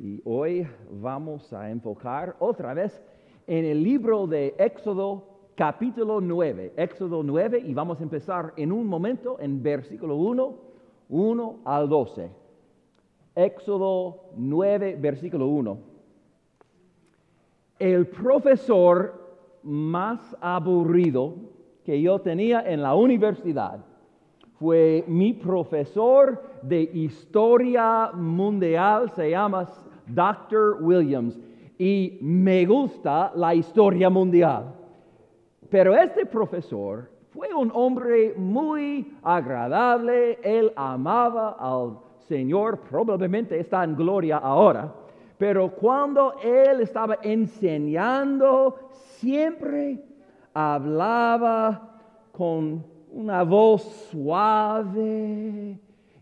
y hoy vamos a enfocar otra vez en el libro de Éxodo capítulo 9, Éxodo 9 y vamos a empezar en un momento en versículo 1, 1 al 12. Éxodo 9, versículo 1. El profesor más aburrido que yo tenía en la universidad fue mi profesor de historia mundial, se llama Dr. Williams, y me gusta la historia mundial. Pero este profesor fue un hombre muy agradable, él amaba al Señor, probablemente está en gloria ahora, pero cuando él estaba enseñando, siempre hablaba con una voz suave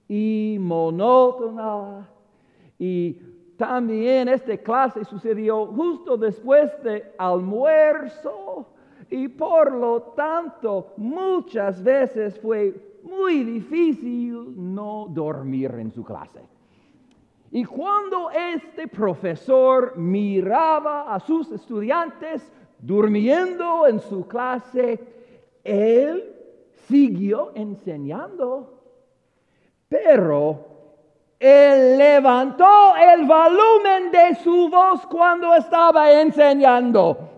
y monótona. Y también esta clase sucedió justo después de almuerzo y por lo tanto muchas veces fue muy difícil no dormir en su clase. Y cuando este profesor miraba a sus estudiantes durmiendo en su clase, él siguió enseñando. Pero él levantó el volumen de su voz cuando estaba enseñando.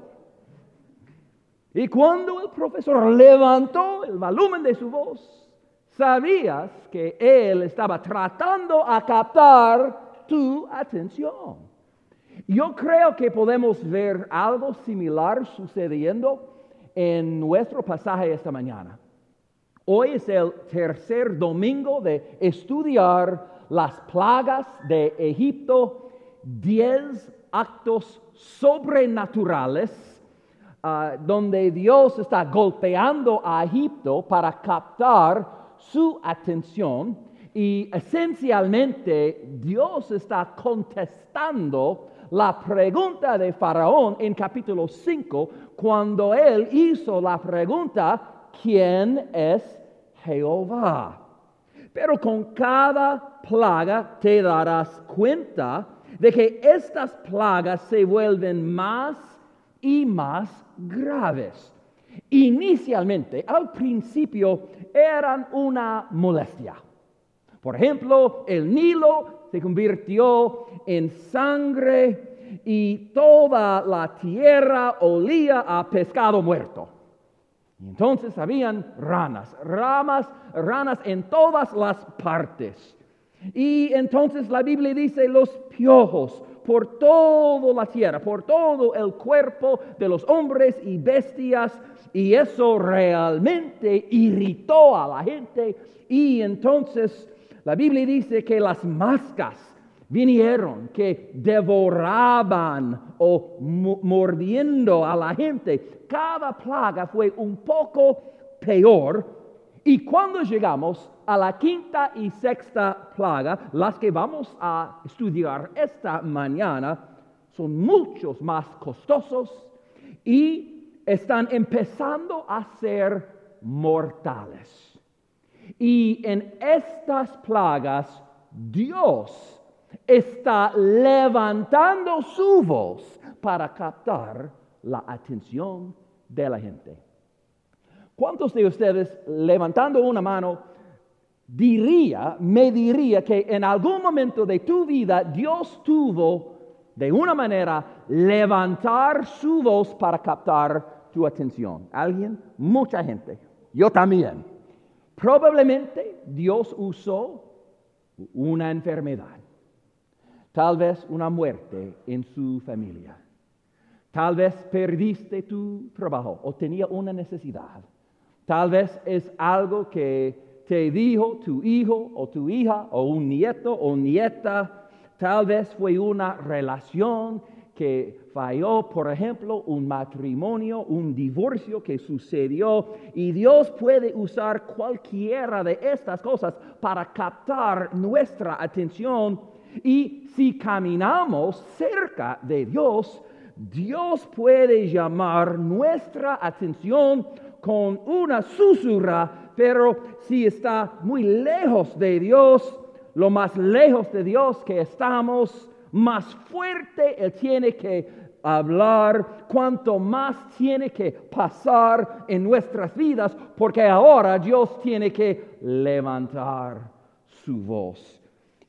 Y cuando el profesor levantó el volumen de su voz, sabías que él estaba tratando a captar tu atención. Yo creo que podemos ver algo similar sucediendo en nuestro pasaje esta mañana. Hoy es el tercer domingo de estudiar las plagas de Egipto, diez actos sobrenaturales ah, donde Dios está golpeando a Egipto para captar su atención y esencialmente Dios está contestando la pregunta de Faraón en capítulo 5 cuando él hizo la pregunta, ¿quién es Jehová? Pero con cada plaga te darás cuenta de que estas plagas se vuelven más y más graves. Inicialmente, al principio, eran una molestia. Por ejemplo, el Nilo se convirtió en sangre y toda la tierra olía a pescado muerto. Entonces habían ranas, ramas, ranas en todas las partes. Y entonces la Biblia dice los piojos por toda la tierra, por todo el cuerpo de los hombres y bestias y eso realmente irritó a la gente. Y entonces la Biblia dice que las mascas vinieron, que devoraban o mordiendo a la gente. Cada plaga fue un poco peor. Y cuando llegamos a la quinta y sexta plaga, las que vamos a estudiar esta mañana, son muchos más costosos y están empezando a ser mortales. Y en estas plagas Dios está levantando su voz para captar la atención de la gente. ¿Cuántos de ustedes levantando una mano diría, me diría que en algún momento de tu vida Dios tuvo de una manera levantar su voz para captar tu atención. ¿Alguien? Mucha gente. Yo también. Probablemente Dios usó una enfermedad, tal vez una muerte en su familia, tal vez perdiste tu trabajo o tenía una necesidad, tal vez es algo que te dijo tu hijo o tu hija o un nieto o nieta Tal vez fue una relación que falló, por ejemplo, un matrimonio, un divorcio que sucedió. Y Dios puede usar cualquiera de estas cosas para captar nuestra atención. Y si caminamos cerca de Dios, Dios puede llamar nuestra atención con una susurra, pero si está muy lejos de Dios, lo más lejos de Dios que estamos, más fuerte Él tiene que hablar, cuanto más tiene que pasar en nuestras vidas, porque ahora Dios tiene que levantar su voz.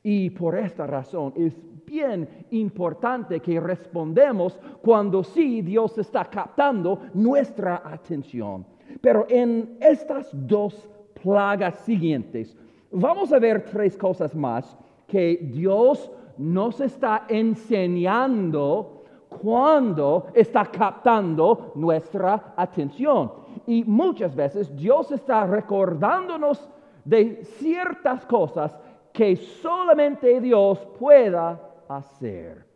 Y por esta razón es bien importante que respondemos cuando sí Dios está captando nuestra atención. Pero en estas dos plagas siguientes, vamos a ver tres cosas más que Dios nos está enseñando cuando está captando nuestra atención. Y muchas veces Dios está recordándonos de ciertas cosas que solamente Dios pueda hacer.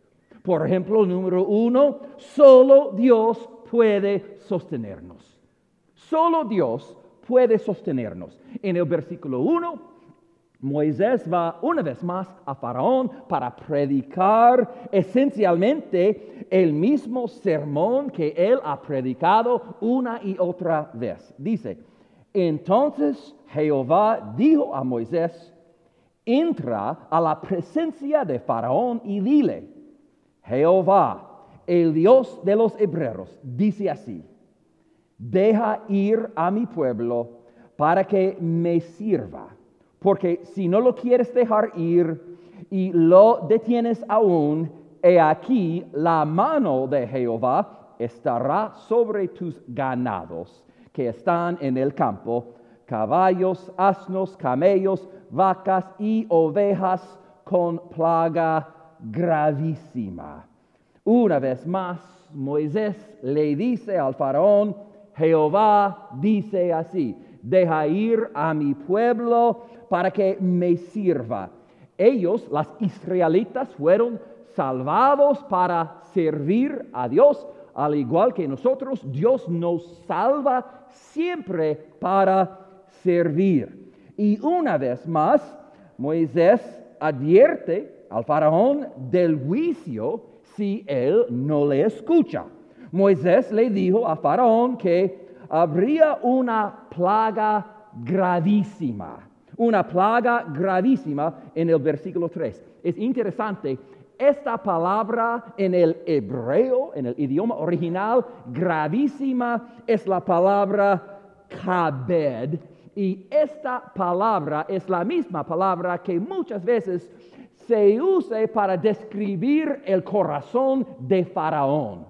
Por ejemplo, número uno, solo Dios puede sostenernos. Solo Dios puede sostenernos. En el versículo 1, Moisés va una vez más a Faraón para predicar esencialmente el mismo sermón que él ha predicado una y otra vez. Dice, entonces Jehová dijo a Moisés, entra a la presencia de Faraón y dile, Jehová, el Dios de los hebreos, dice así, deja ir a mi pueblo para que me sirva porque si no lo quieres dejar ir y lo detienes aún, he aquí la mano de Jehová estará sobre tus ganados que están en el campo, caballos, asnos, camellos, vacas y ovejas con plaga gravísima. Una vez más, Moisés le dice al faraón, Jehová dice así, deja ir a mi pueblo para que me sirva. Ellos, las israelitas, fueron salvados para servir a Dios, al igual que nosotros, Dios nos salva siempre para servir. Y una vez más, Moisés advierte al faraón del juicio si él no le escucha. Moisés le dijo a faraón que habría una plaga gravísima una plaga gravísima en el versículo 3. Es interesante, esta palabra en el hebreo, en el idioma original, gravísima, es la palabra kabed. Y esta palabra es la misma palabra que muchas veces se usa para describir el corazón de Faraón.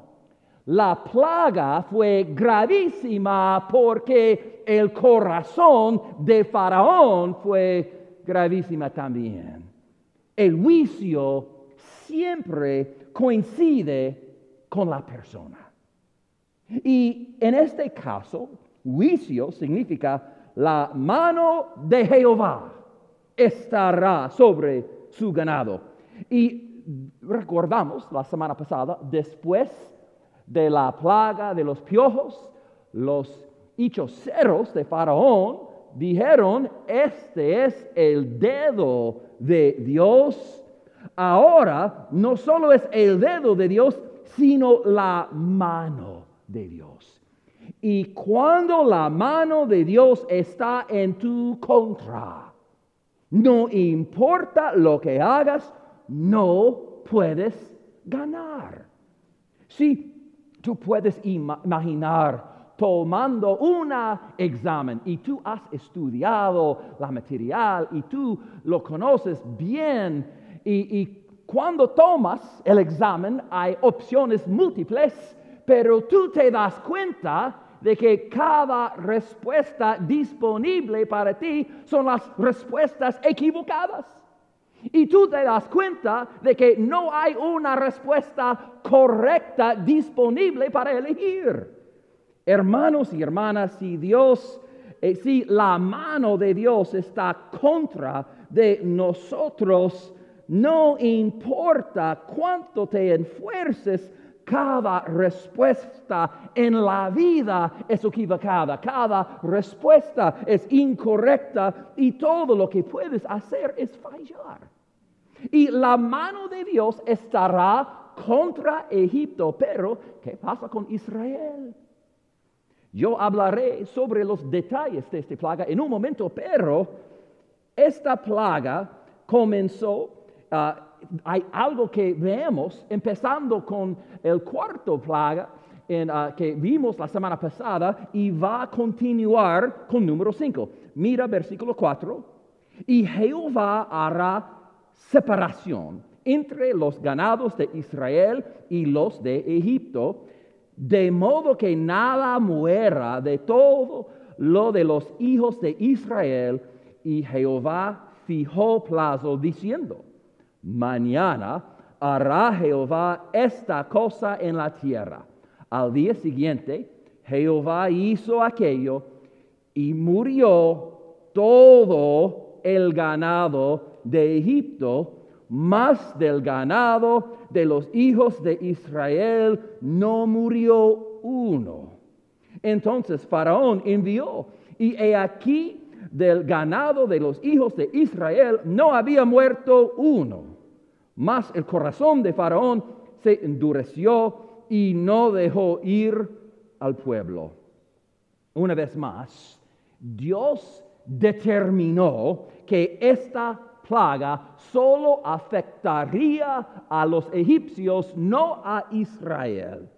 La plaga fue gravísima porque el corazón de Faraón fue gravísima también. El juicio siempre coincide con la persona. Y en este caso, juicio significa la mano de Jehová estará sobre su ganado. Y recordamos la semana pasada, después de la plaga de los piojos, los hechiceros de Faraón dijeron, este es el dedo de Dios. Ahora no solo es el dedo de Dios, sino la mano de Dios. Y cuando la mano de Dios está en tu contra, no importa lo que hagas, no puedes ganar. Si Tú puedes imaginar tomando un examen y tú has estudiado la material y tú lo conoces bien y, y cuando tomas el examen hay opciones múltiples, pero tú te das cuenta de que cada respuesta disponible para ti son las respuestas equivocadas. Y tú te das cuenta de que no hay una respuesta correcta disponible para elegir. Hermanos y hermanas, si Dios, eh, si la mano de Dios está contra de nosotros, no importa cuánto te esfuerces, cada respuesta en la vida es equivocada, cada respuesta es incorrecta y todo lo que puedes hacer es fallar. Y la mano de Dios estará contra Egipto, pero ¿qué pasa con Israel? Yo hablaré sobre los detalles de esta plaga en un momento, pero esta plaga comenzó ah, hay algo que vemos empezando con el cuarto plaga en, ah, que vimos la semana pasada y va a continuar con número 5. Mira versículo 4. Y Jehová hará separación entre los ganados de Israel y los de Egipto, de modo que nada muera de todo lo de los hijos de Israel. Y Jehová fijó plazo diciendo, mañana hará Jehová esta cosa en la tierra. Al día siguiente, Jehová hizo aquello y murió todo el ganado de Egipto, más del ganado de los hijos de Israel no murió uno. Entonces Faraón envió, y he aquí del ganado de los hijos de Israel no había muerto uno. Mas el corazón de Faraón se endureció y no dejó ir al pueblo. Una vez más, Dios determinó que esta plaga solo afectaría a los egipcios, no a Israel.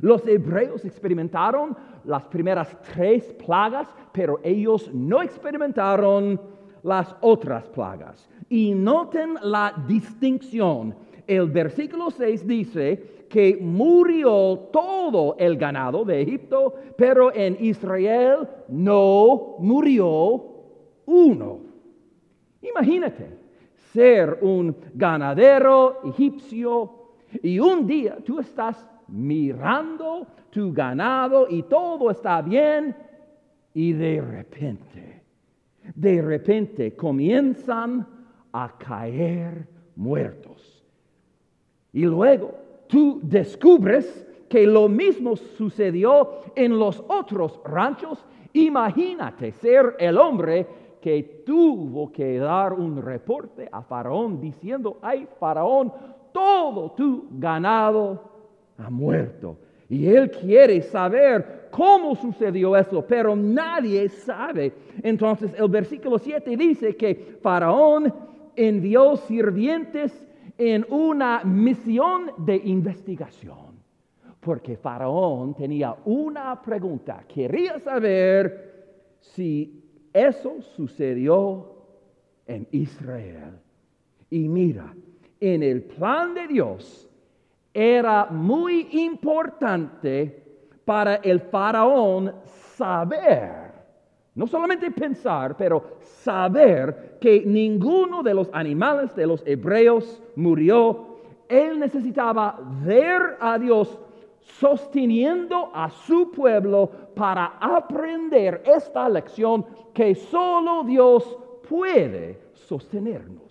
Los hebreos experimentaron las primeras tres plagas, pero ellos no experimentaron las otras plagas. Y noten la distinción. El versículo 6 dice que murió todo el ganado de Egipto, pero en Israel no murió uno. Imagínate ser un ganadero egipcio y un día tú estás mirando tu ganado y todo está bien y de repente, de repente comienzan a caer muertos. Y luego tú descubres que lo mismo sucedió en los otros ranchos. Imagínate ser el hombre que tuvo que dar un reporte a Faraón diciendo, ay Faraón, todo tu ganado ha muerto. Y él quiere saber cómo sucedió eso, pero nadie sabe. Entonces el versículo 7 dice que Faraón envió sirvientes en una misión de investigación, porque Faraón tenía una pregunta, quería saber si eso sucedió en Israel. Y mira, en el plan de Dios, era muy importante para el faraón saber, no solamente pensar, pero saber que ninguno de los animales de los hebreos murió. Él necesitaba ver a Dios sosteniendo a su pueblo para aprender esta lección que solo Dios puede sostenernos.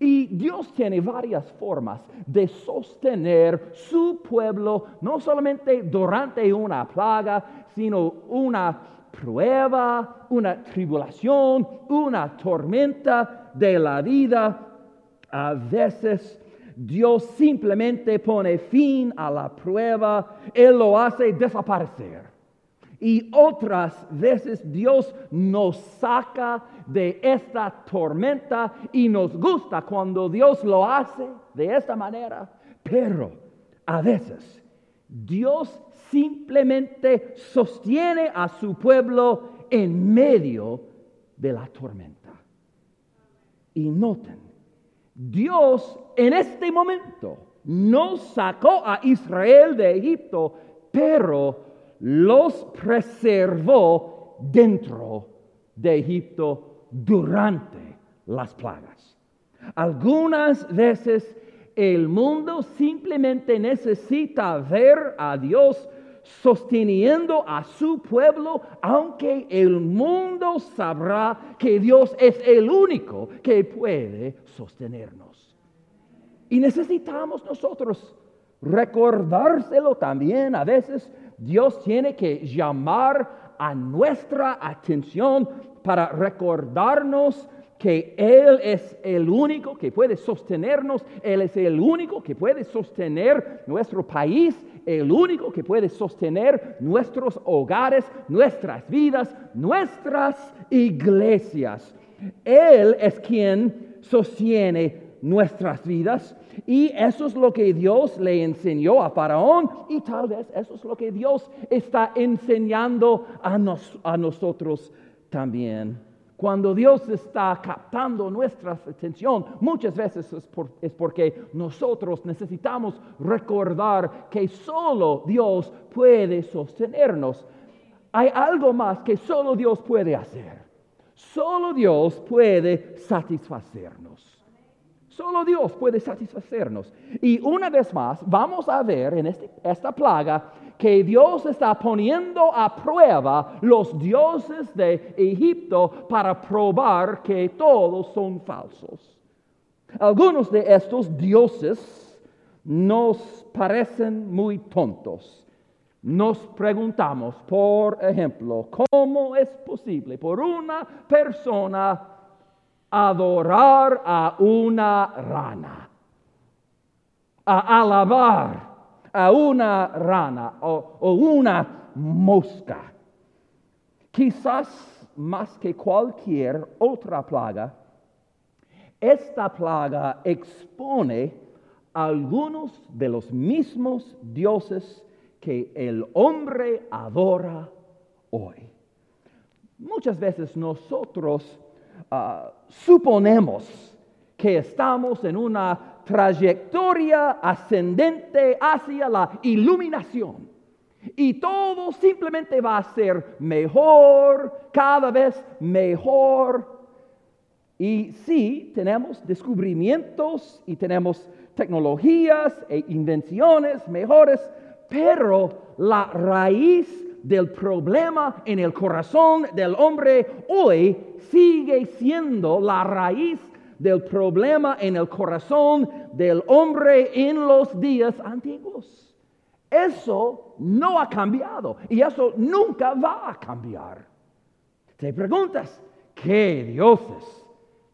Y Dios tiene varias formas de sostener su pueblo, no solamente durante una plaga, sino una prueba, una tribulación, una tormenta de la vida. A veces Dios simplemente pone fin a la prueba, Él lo hace desaparecer. Y otras veces Dios nos saca de esta tormenta y nos gusta cuando Dios lo hace de esta manera. Pero a veces Dios simplemente sostiene a su pueblo en medio de la tormenta. Y noten, Dios en este momento no sacó a Israel de Egipto, pero los preservó dentro de Egipto durante las plagas. Algunas veces el mundo simplemente necesita ver a Dios sosteniendo a su pueblo, aunque el mundo sabrá que Dios es el único que puede sostenernos. Y necesitamos nosotros recordárselo también. A veces Dios tiene que llamar a nuestra atención para recordarnos que Él es el único que puede sostenernos, Él es el único que puede sostener nuestro país, el único que puede sostener nuestros hogares, nuestras vidas, nuestras iglesias. Él es quien sostiene nuestras vidas y eso es lo que Dios le enseñó a Faraón y tal vez eso es lo que Dios está enseñando a, a nosotros también. Cuando Dios está captando nuestra atención, muchas veces es, porque nosotros necesitamos recordar que solo Dios puede sostenernos. Hay algo más que solo Dios puede hacer. Solo Dios puede satisfacernos. Solo Dios puede satisfacernos. Y una vez más, vamos a ver en este, esta plaga que Dios está poniendo a prueba los dioses de Egipto para probar que todos son falsos. Algunos de estos dioses nos parecen muy tontos. Nos preguntamos, por ejemplo, ¿cómo es posible por una persona adorar a una rana, a alabar a una rana o, una mosca. Quizás más que cualquier otra plaga, esta plaga expone algunos de los mismos dioses que el hombre adora hoy. Muchas veces nosotros Ah, suponemos que estamos en una trayectoria ascendente hacia la iluminación. Y todo simplemente va a ser mejor, cada vez mejor. Y sí, tenemos descubrimientos y tenemos tecnologías e invenciones mejores, pero la raíz del problema en el corazón del hombre hoy sigue siendo la raíz del problema en el corazón del hombre en los días antiguos. Eso no ha cambiado y eso nunca va a cambiar. Te preguntas, ¿qué dioses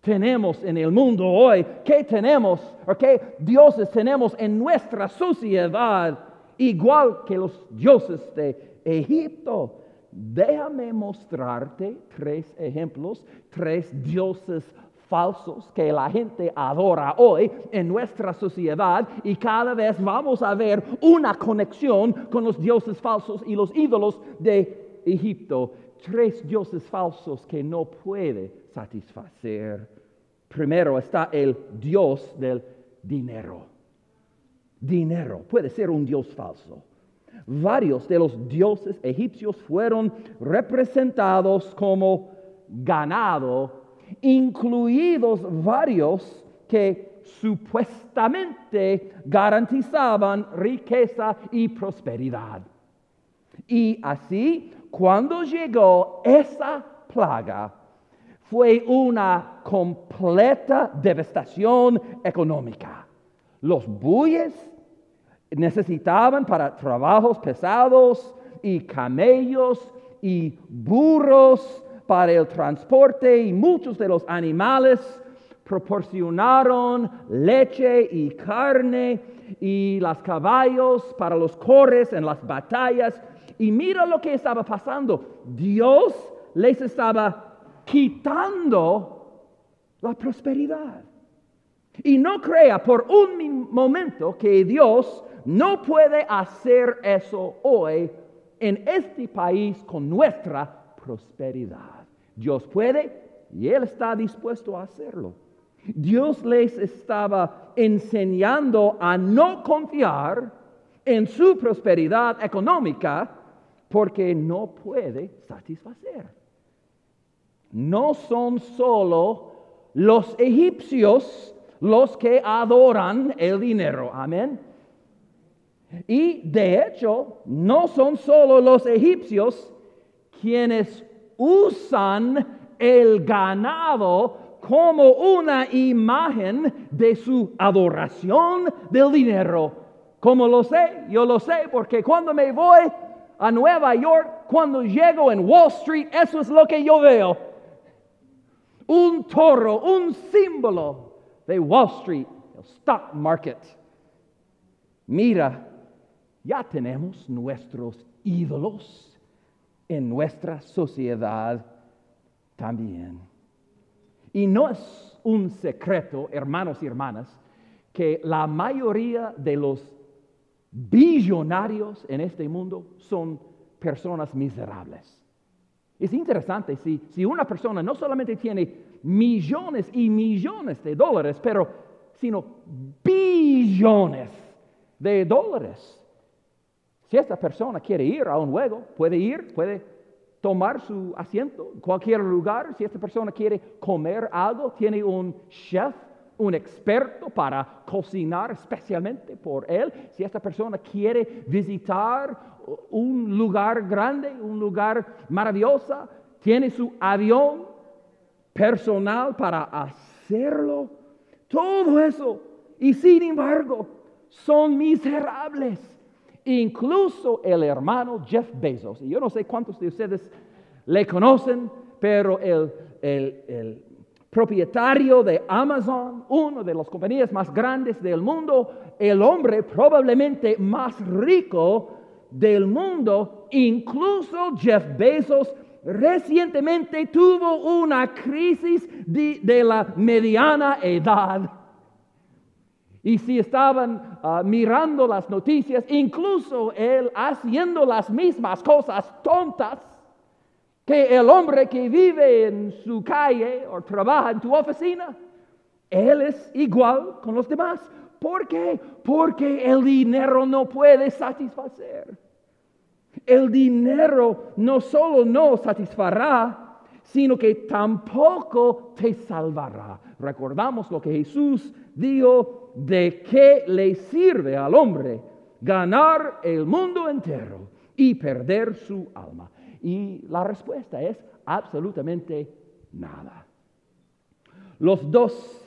tenemos en el mundo hoy? ¿Qué tenemos o qué dioses tenemos en nuestra sociedad igual que los dioses de Egipto. Déjame mostrarte tres ejemplos, tres dioses falsos que la gente adora hoy en nuestra sociedad y cada vez vamos a ver una conexión con los dioses falsos y los ídolos de Egipto. Tres dioses falsos que no puede satisfacer. Primero está el dios del dinero. Dinero puede ser un dios falso. Varios de los dioses egipcios fueron representados como ganado, incluidos varios que supuestamente garantizaban riqueza y prosperidad. Y así, cuando llegó esa plaga, fue una completa devastación económica. Los bueyes necesitaban para trabajos pesados y camellos y burros para el transporte y muchos de los animales proporcionaron leche y carne y los caballos para los corres en las batallas. Y mira lo que estaba pasando. Dios les estaba quitando la prosperidad. Y no crea por un momento que Dios no puede hacer eso hoy en este país con nuestra prosperidad. Dios puede y Él está dispuesto a hacerlo. Dios les estaba enseñando a no confiar en su prosperidad económica porque no puede satisfacer. No son solo los egipcios los que adoran el dinero. Amén. Y de hecho, no son solo los egipcios quienes usan el ganado como una imagen de su adoración del dinero. Como lo sé, yo lo sé, porque cuando me voy a Nueva York, cuando llego en Wall Street, eso es lo que yo veo. Un toro, un símbolo de Wall Street, el stock market. Mira ya tenemos nuestros ídolos en nuestra sociedad también. Y no es un secreto, hermanos y hermanas, que la mayoría de los billonarios en este mundo son personas miserables. Es interesante, si, si una persona no solamente tiene millones y millones de dólares, pero sino billones de dólares. Si esta persona quiere ir a un juego, puede ir, puede tomar su asiento en cualquier lugar. Si esta persona quiere comer algo, tiene un chef, un experto para cocinar especialmente por él. Si esta persona quiere visitar un lugar grande, un lugar maravilloso, tiene su avión personal para hacerlo. Todo eso. Y sin embargo, son miserables. Incluso el hermano Jeff Bezos, y yo no sé cuántos de ustedes le conocen, pero el, el propietario de Amazon, una de las compañías más grandes del mundo, el hombre probablemente más rico del mundo, incluso Jeff Bezos recientemente tuvo una crisis de, la mediana edad. Y si estaban ah, mirando las noticias, incluso él haciendo las mismas cosas tontas que el hombre que vive en su calle o trabaja en tu oficina, él es igual con los demás. ¿Por qué? Porque el dinero no puede satisfacer. El dinero no solo no satisfará, sino que tampoco te salvará. Recordamos lo que Jesús dijo, de qué le sirve al hombre ganar el mundo entero y perder su alma. Y la respuesta es absolutamente nada. Los dos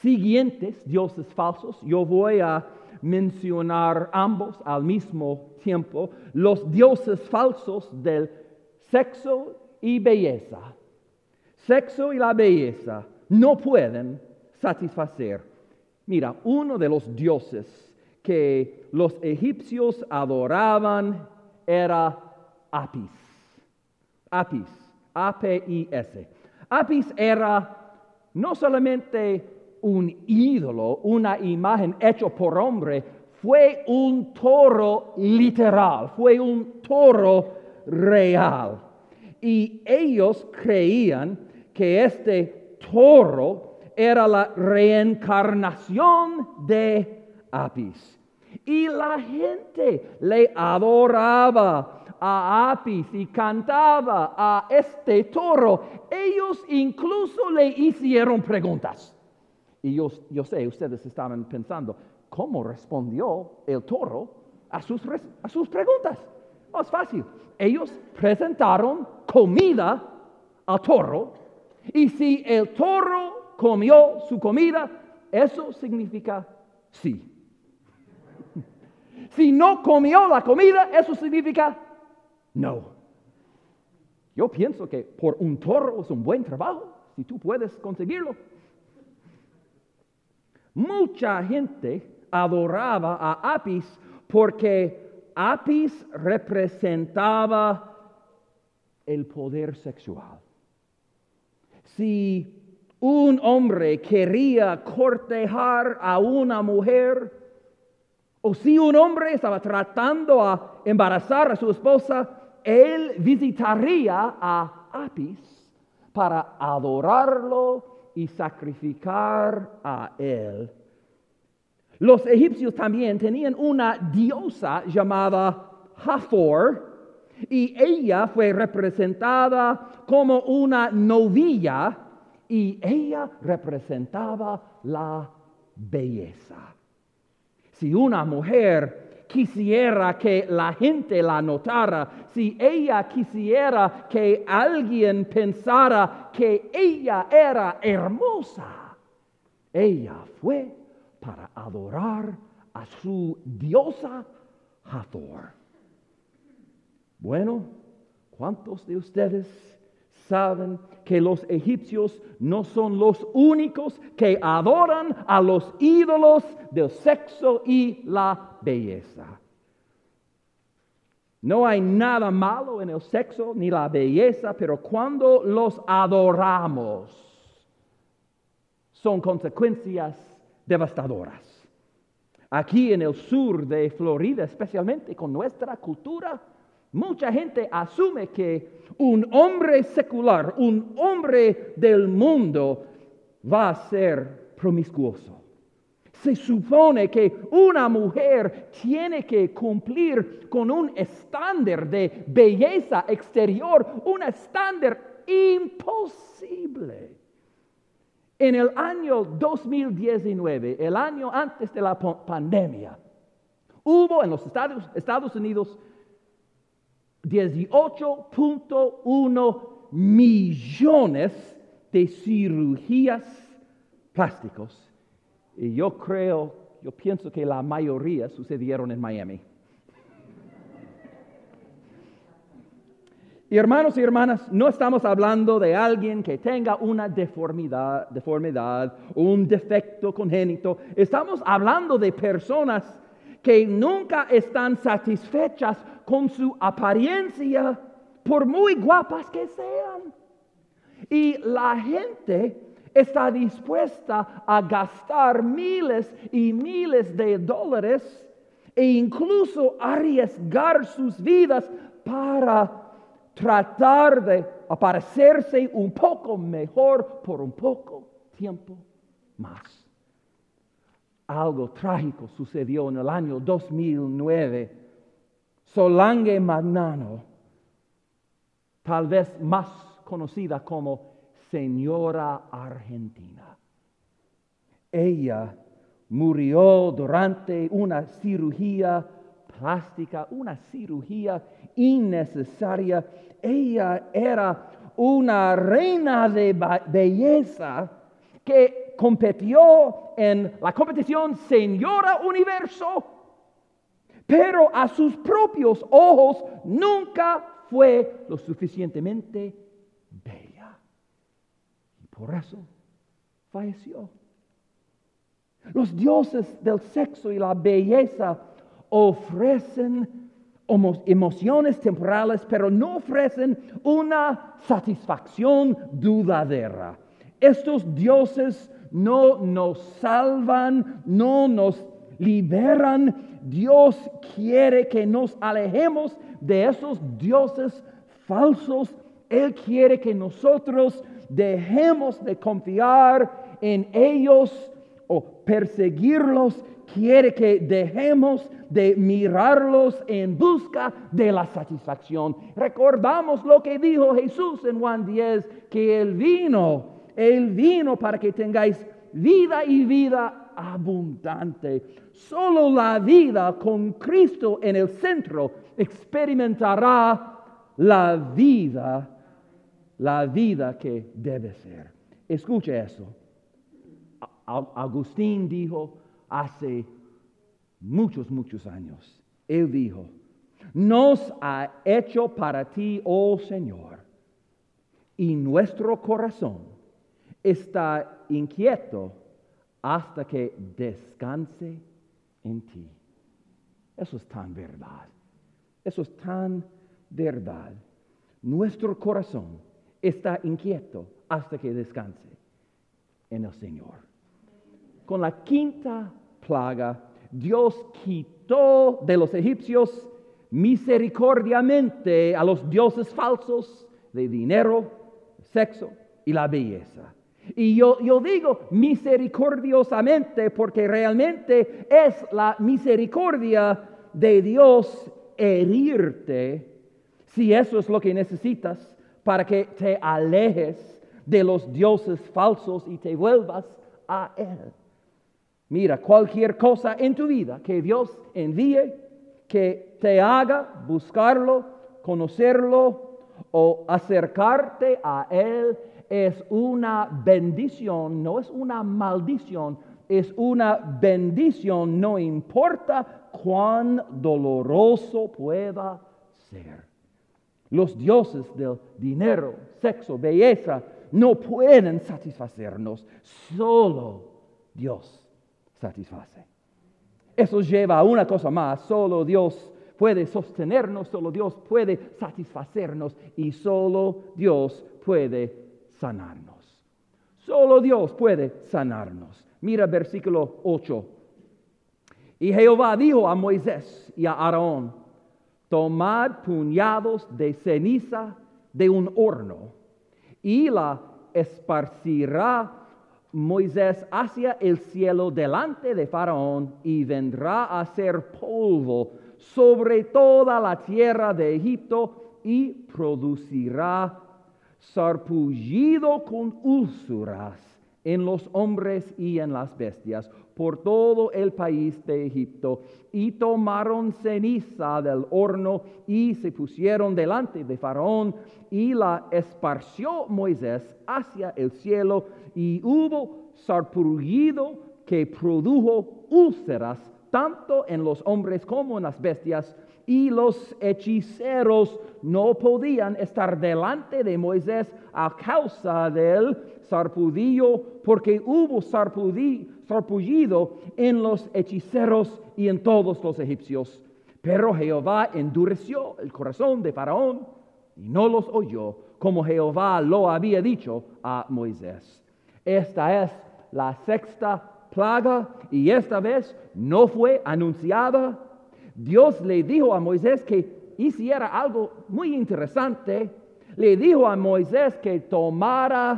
siguientes dioses falsos, yo voy a mencionar ambos al mismo tiempo, los dioses falsos del sexo y belleza. Sexo y la belleza no pueden satisfacer. Mira, uno de los dioses que los egipcios adoraban era Apis. Apis, A-P-I-S. Apis era no solamente un ídolo, una imagen hecha por hombre, fue un toro literal, fue un toro real. Y ellos creían que este toro era la reencarnación de Apis. Y la gente le adoraba a Apis y cantaba a este toro. Ellos incluso le hicieron preguntas. Y yo, sé, ustedes estaban pensando, ¿cómo respondió el toro a sus, a sus preguntas? Oh, es fácil. Ellos presentaron comida al toro y si el toro comió su comida, eso significa sí. Si no comió la comida, eso significa no. Yo pienso que por un toro es un buen trabajo, si tú puedes conseguirlo. Mucha gente adoraba a Apis porque Apis representaba el poder sexual. Si un hombre quería cortejar a una mujer, o si un hombre estaba tratando a embarazar a su esposa, él visitaría a Apis para adorarlo y sacrificar a él. Los egipcios también tenían una diosa llamada Hathor y ella fue representada como una novilla y ella representaba la belleza. Si una mujer quisiera que la gente la notara, si ella quisiera que alguien pensara que ella era hermosa, ella fue para adorar a su diosa Hathor. Bueno, ¿cuántos de ustedes saben que los egipcios no son los únicos que adoran a los ídolos del sexo y la belleza. No hay nada malo en el sexo ni la belleza, pero cuando los adoramos, son consecuencias devastadoras. Aquí en el sur de Florida, especialmente con nuestra cultura, mucha gente asume que un hombre secular, un hombre del mundo, va a ser promiscuoso. Se supone que una mujer tiene que cumplir con un estándar de belleza exterior, un estándar imposible. En el año 2019, el año antes de la pandemia, hubo en los Estados, Estados Unidos 18.1 millones de cirugías plásticos y yo creo, yo pienso que la mayoría sucedieron en Miami. Y hermanos y hermanas, no estamos hablando de alguien que tenga una deformidad, deformidad, un defecto congénito. Estamos hablando de personas que nunca están satisfechas con su apariencia, por muy guapas que sean. Y la gente está dispuesta a gastar miles y miles de dólares e incluso arriesgar sus vidas para tratar de aparecerse un poco mejor por un poco tiempo más. Algo trágico sucedió en el año 2009. Solange Magnano, tal vez más conocida como señora argentina. Ella murió durante una cirugía plástica, una cirugía innecesaria. Ella era una reina de belleza que competió en la competición Señora Universo, pero a sus propios ojos nunca fue lo suficientemente bella. Por eso falleció. Los dioses del sexo y la belleza ofrecen emociones temporales, pero no ofrecen una satisfacción dudadera. Estos dioses no nos salvan, no nos liberan. Dios quiere que nos alejemos de esos dioses falsos. Él quiere que nosotros dejemos de confiar en ellos o perseguirlos, quiere que dejemos de mirarlos en busca de la satisfacción. Recordamos lo que dijo Jesús en Juan 10, que Él vino, Él vino para que tengáis vida y vida abundante. Solo la vida con Cristo en el centro experimentará la vida la vida que debe ser. Escuche eso. Agustín dijo hace muchos, muchos años, él dijo, nos ha hecho para ti, oh Señor, y nuestro corazón está inquieto hasta que descanse en ti. Eso es tan verdad. Eso es tan verdad. Nuestro corazón está inquieto hasta que descanse en el Señor. Con la quinta plaga, Dios quitó de los egipcios misericordiamente a los dioses falsos de dinero, sexo y la belleza. Y yo, yo digo misericordiosamente porque realmente es la misericordia de Dios herirte si eso es lo que necesitas para que te alejes de los dioses falsos y te vuelvas a Él. Mira, cualquier cosa en tu vida que Dios envíe, que te haga buscarlo, conocerlo o acercarte a Él, es una bendición, no es una maldición, es una bendición, no importa cuán doloroso pueda ser. Los dioses del dinero, sexo, belleza, no pueden satisfacernos. Solo Dios satisface. Eso lleva a una cosa más. Solo Dios puede sostenernos, solo Dios puede satisfacernos y solo Dios puede sanarnos. Solo Dios puede sanarnos. Mira versículo 8. Y Jehová dijo a Moisés y a Aarón, tomad puñados de ceniza de un horno y la esparcirá Moisés hacia el cielo delante de Faraón y vendrá a ser polvo sobre toda la tierra de Egipto y producirá sarpullido con úlceras en los hombres y en las bestias por todo el país de Egipto. Y tomaron ceniza del horno y se pusieron delante de Faraón y la esparció Moisés hacia el cielo y hubo sarpullido que produjo úlceras tanto en los hombres como en las bestias y los hechiceros no podían estar delante de Moisés a causa del sarpudillo, porque hubo sarpullido en los hechiceros y en todos los egipcios. Pero Jehová endureció el corazón de Faraón y no los oyó, como Jehová lo había dicho a Moisés. Esta es la sexta plaga y esta vez no fue anunciada Dios le dijo a Moisés que hiciera algo muy interesante. Le dijo a Moisés que tomara ah,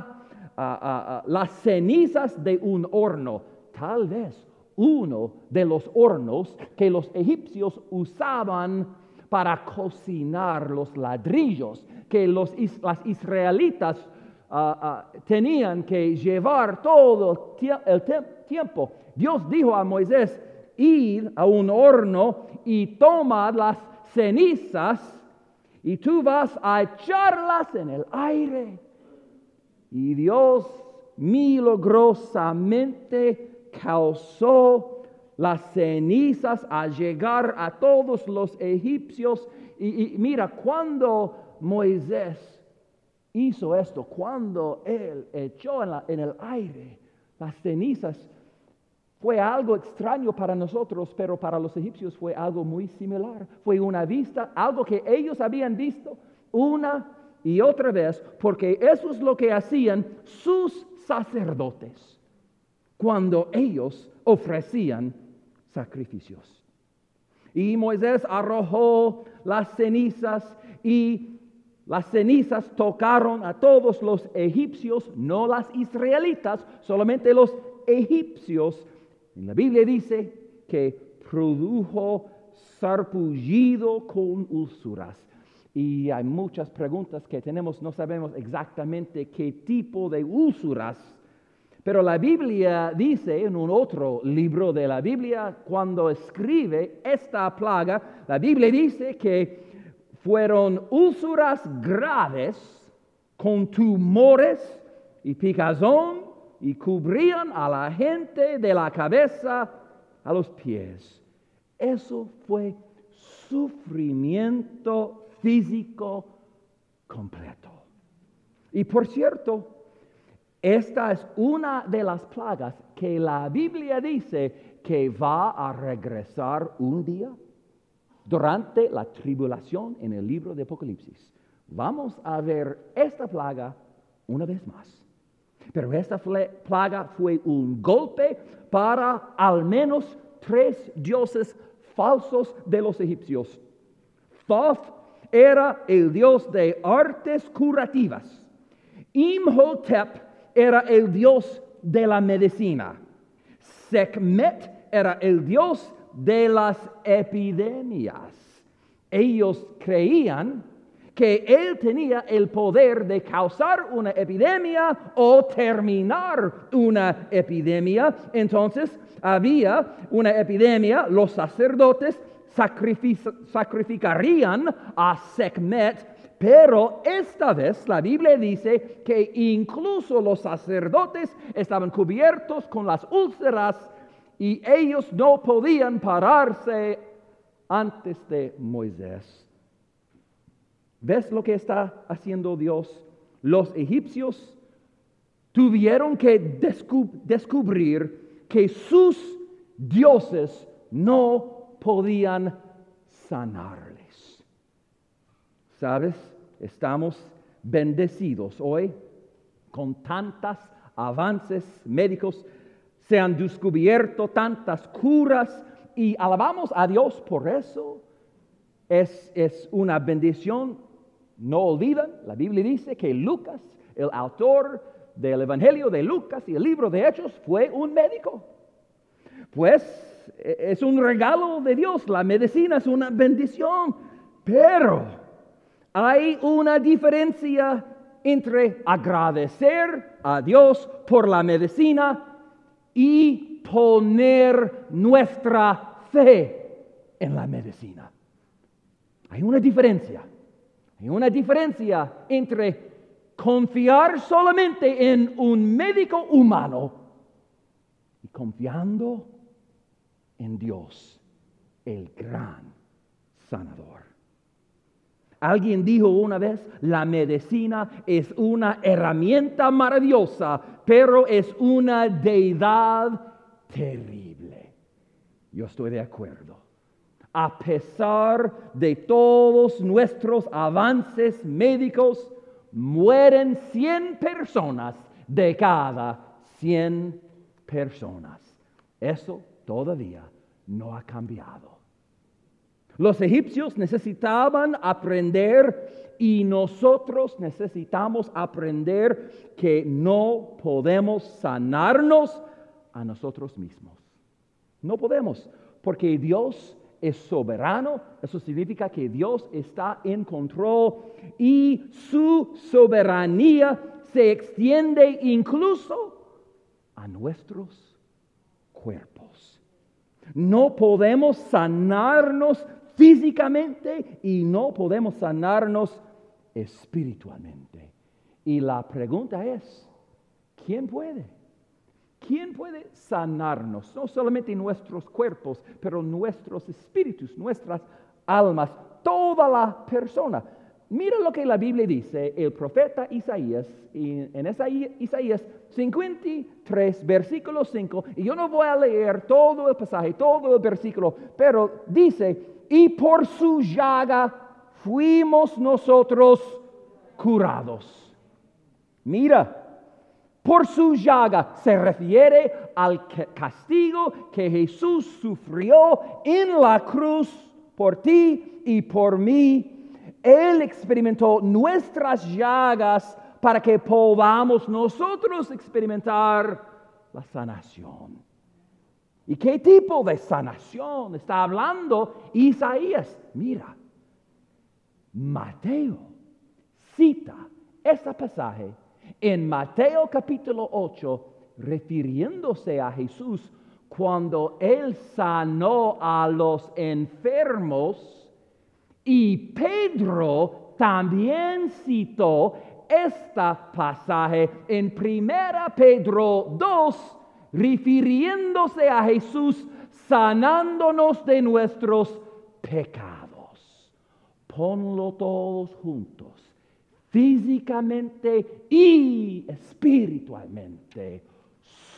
ah, ah, las cenizas de un horno, tal vez uno de los hornos que los egipcios usaban para cocinar los ladrillos que los, las israelitas tenían que llevar todo el tiempo. Dios dijo a Moisés, ir a un horno y toma las cenizas y tú vas a echarlas en el aire. Y Dios milagrosamente causó las cenizas a llegar a todos los egipcios. Y, mira, cuando Moisés hizo esto, cuando él echó en el aire las cenizas, fue algo extraño para nosotros, pero para los egipcios fue algo muy similar. Fue una vista, algo que ellos habían visto una y otra vez, porque eso es lo que hacían sus sacerdotes cuando ellos ofrecían sacrificios. Y Moisés arrojó las cenizas y las cenizas tocaron a todos los egipcios, no las israelitas, solamente los egipcios la Biblia dice que produjo sarpullido con úlceras. Y hay muchas preguntas que tenemos, no sabemos exactamente qué tipo de úlceras. Pero la Biblia dice en un otro libro de la Biblia, cuando escribe esta plaga, la Biblia dice que fueron úlceras graves con tumores y picazón y cubrían a la gente de la cabeza a los pies. Eso fue sufrimiento físico completo. Y por cierto, esta es una de las plagas que la Biblia dice que va a regresar un día durante la tribulación en el libro de Apocalipsis. Vamos a ver esta plaga una vez más. Pero esta plaga fue un golpe para al menos tres dioses falsos de los egipcios. Thoth era el dios de artes curativas. Imhotep era el dios de la medicina. Sekhmet era el dios de las epidemias. Ellos creían que él tenía el poder de causar una epidemia o terminar una epidemia. Entonces había una epidemia, los sacerdotes sacrificarían a Sekhmet, pero esta vez la Biblia dice que incluso los sacerdotes estaban cubiertos con las úlceras y ellos no podían pararse antes de Moisés. ¿Ves lo que está haciendo Dios? Los egipcios tuvieron que descubrir que sus dioses no podían sanarles. ¿Sabes? Estamos bendecidos hoy con tantas avances médicos, se han descubierto tantas curas y alabamos a Dios por eso. Es, es una bendición. No olviden, la Biblia dice que Lucas, el autor del Evangelio de Lucas y el libro de Hechos, fue un médico. Pues e, es un regalo de Dios, la medicina es una bendición, pero hay una diferencia entre agradecer a Dios por la medicina y poner nuestra fe en la medicina. Hay una diferencia. Hay una diferencia entre confiar solamente en un médico humano y confiando en Dios, el gran sanador. Alguien dijo una vez, la medicina es una herramienta maravillosa, pero es una deidad terrible. Yo estoy de acuerdo. A pesar de todos nuestros avances médicos, mueren 100 personas de cada 100 personas. Eso todavía no ha cambiado. Los egipcios necesitaban aprender y nosotros necesitamos aprender que no podemos sanarnos a nosotros mismos. No podemos, porque Dios es soberano, eso significa que Dios está en control y su soberanía se extiende incluso a nuestros cuerpos. No podemos sanarnos físicamente y no podemos sanarnos espiritualmente. Y la pregunta es, ¿quién puede? ¿Quién puede sanarnos? No solamente nuestros cuerpos, pero nuestros espíritus, nuestras almas, toda la persona. Mira lo que la Biblia dice, el profeta Isaías, en Isaías 53, versículo 5, y yo no voy a leer todo el pasaje, todo el versículo, pero dice, y por su llaga fuimos nosotros curados. Mira, por su llaga se refiere al castigo que Jesús sufrió en la cruz por ti y por mí. Él experimentó nuestras llagas para que podamos nosotros experimentar la sanación. ¿Y qué tipo de sanación está hablando Isaías? Mira, Mateo cita este pasaje en Mateo capítulo 8, refiriéndose a Jesús cuando él sanó a los enfermos y Pedro también citó este pasaje en Primera Pedro 2, refiriéndose a Jesús sanándonos de nuestros pecados. Ponlo todos juntos, físicamente y espiritualmente.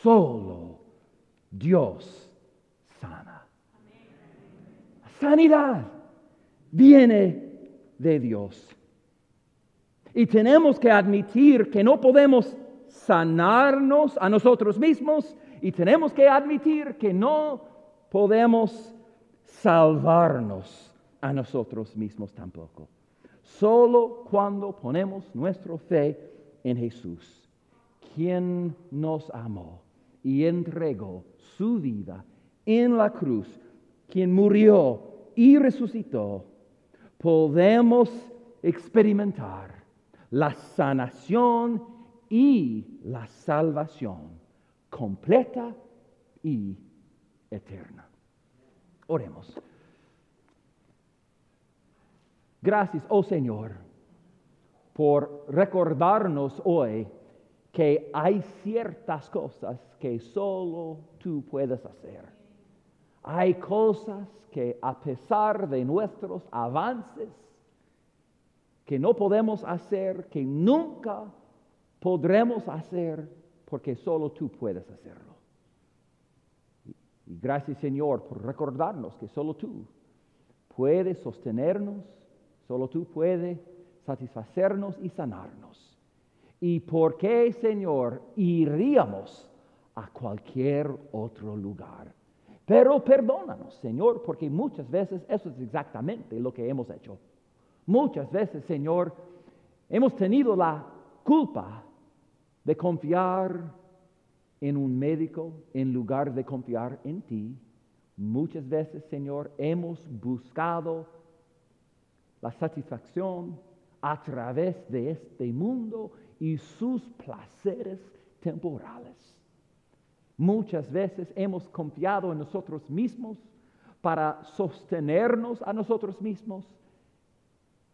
Solo Dios sana. sanidad viene de Dios. Y tenemos que admitir que no podemos sanarnos a nosotros mismos y tenemos que admitir que no podemos salvarnos a nosotros mismos tampoco. Solo cuando ponemos nuestra fe en Jesús, quien nos amó y entregó su vida en la cruz, quien murió y resucitó, podemos experimentar la sanación y la salvación completa y eterna. Oremos. Gracias, oh Señor, por recordarnos hoy que hay ciertas cosas que solo tú puedes hacer. Hay cosas que a pesar de nuestros avances, que no podemos hacer, que nunca podremos hacer porque solo tú puedes hacerlo. Y gracias Señor por recordarnos que solo tú puedes sostenernos, solo tú puedes satisfacernos y sanarnos. ¿Y por qué, Señor, iríamos a cualquier otro lugar? Pero perdónanos, Señor, porque muchas veces eso es exactamente lo que hemos hecho. Muchas veces, Señor, hemos tenido la culpa de confiar en un médico en lugar de confiar en ti. Muchas veces, Señor, hemos buscado la satisfacción a través de este mundo y sus placeres temporales. Muchas veces hemos confiado en nosotros mismos para sostenernos a nosotros mismos.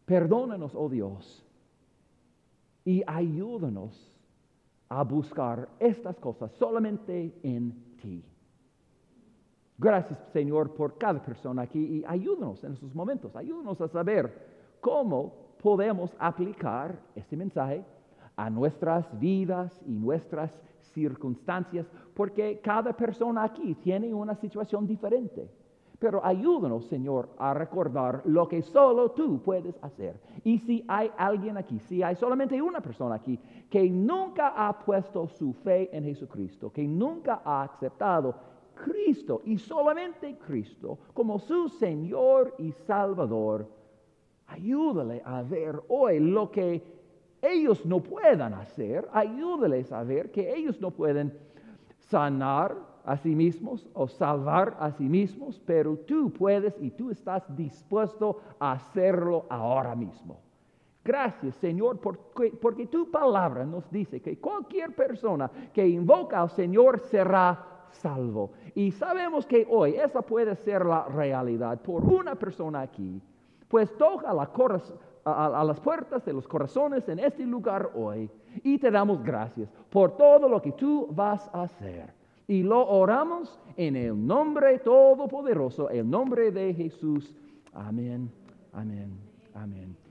Perdónanos, oh Dios, y ayúdanos a buscar estas cosas solamente en ti. Gracias, Señor, por cada persona aquí y ayúdanos en estos momentos. Ayúdanos a saber cómo podemos aplicar este mensaje a nuestras vidas y nuestras circunstancias, porque cada persona aquí tiene una situación diferente. Pero ayúdanos, Señor, a recordar lo que solo tú puedes hacer. Y si hay alguien aquí, si hay solamente una persona aquí que nunca ha puesto su fe en Jesucristo, que nunca ha aceptado Cristo y solamente Cristo como su Señor y Salvador, ayúdale a ver hoy lo que ellos no puedan hacer, ayúdales a ver que ellos no pueden sanar a sí mismos o salvar a sí mismos, pero tú puedes y tú estás dispuesto a hacerlo ahora mismo. Gracias, Señor, porque, porque, tu palabra nos dice que cualquier persona que invoca al Señor será salvo. Y sabemos que hoy esa puede ser la realidad por una persona aquí. Pues toca a, las puertas de los corazones en este lugar hoy y te damos gracias por todo lo que tú vas a hacer. Y lo oramos en el nombre todopoderoso, el nombre de Jesús. Amén. Amén.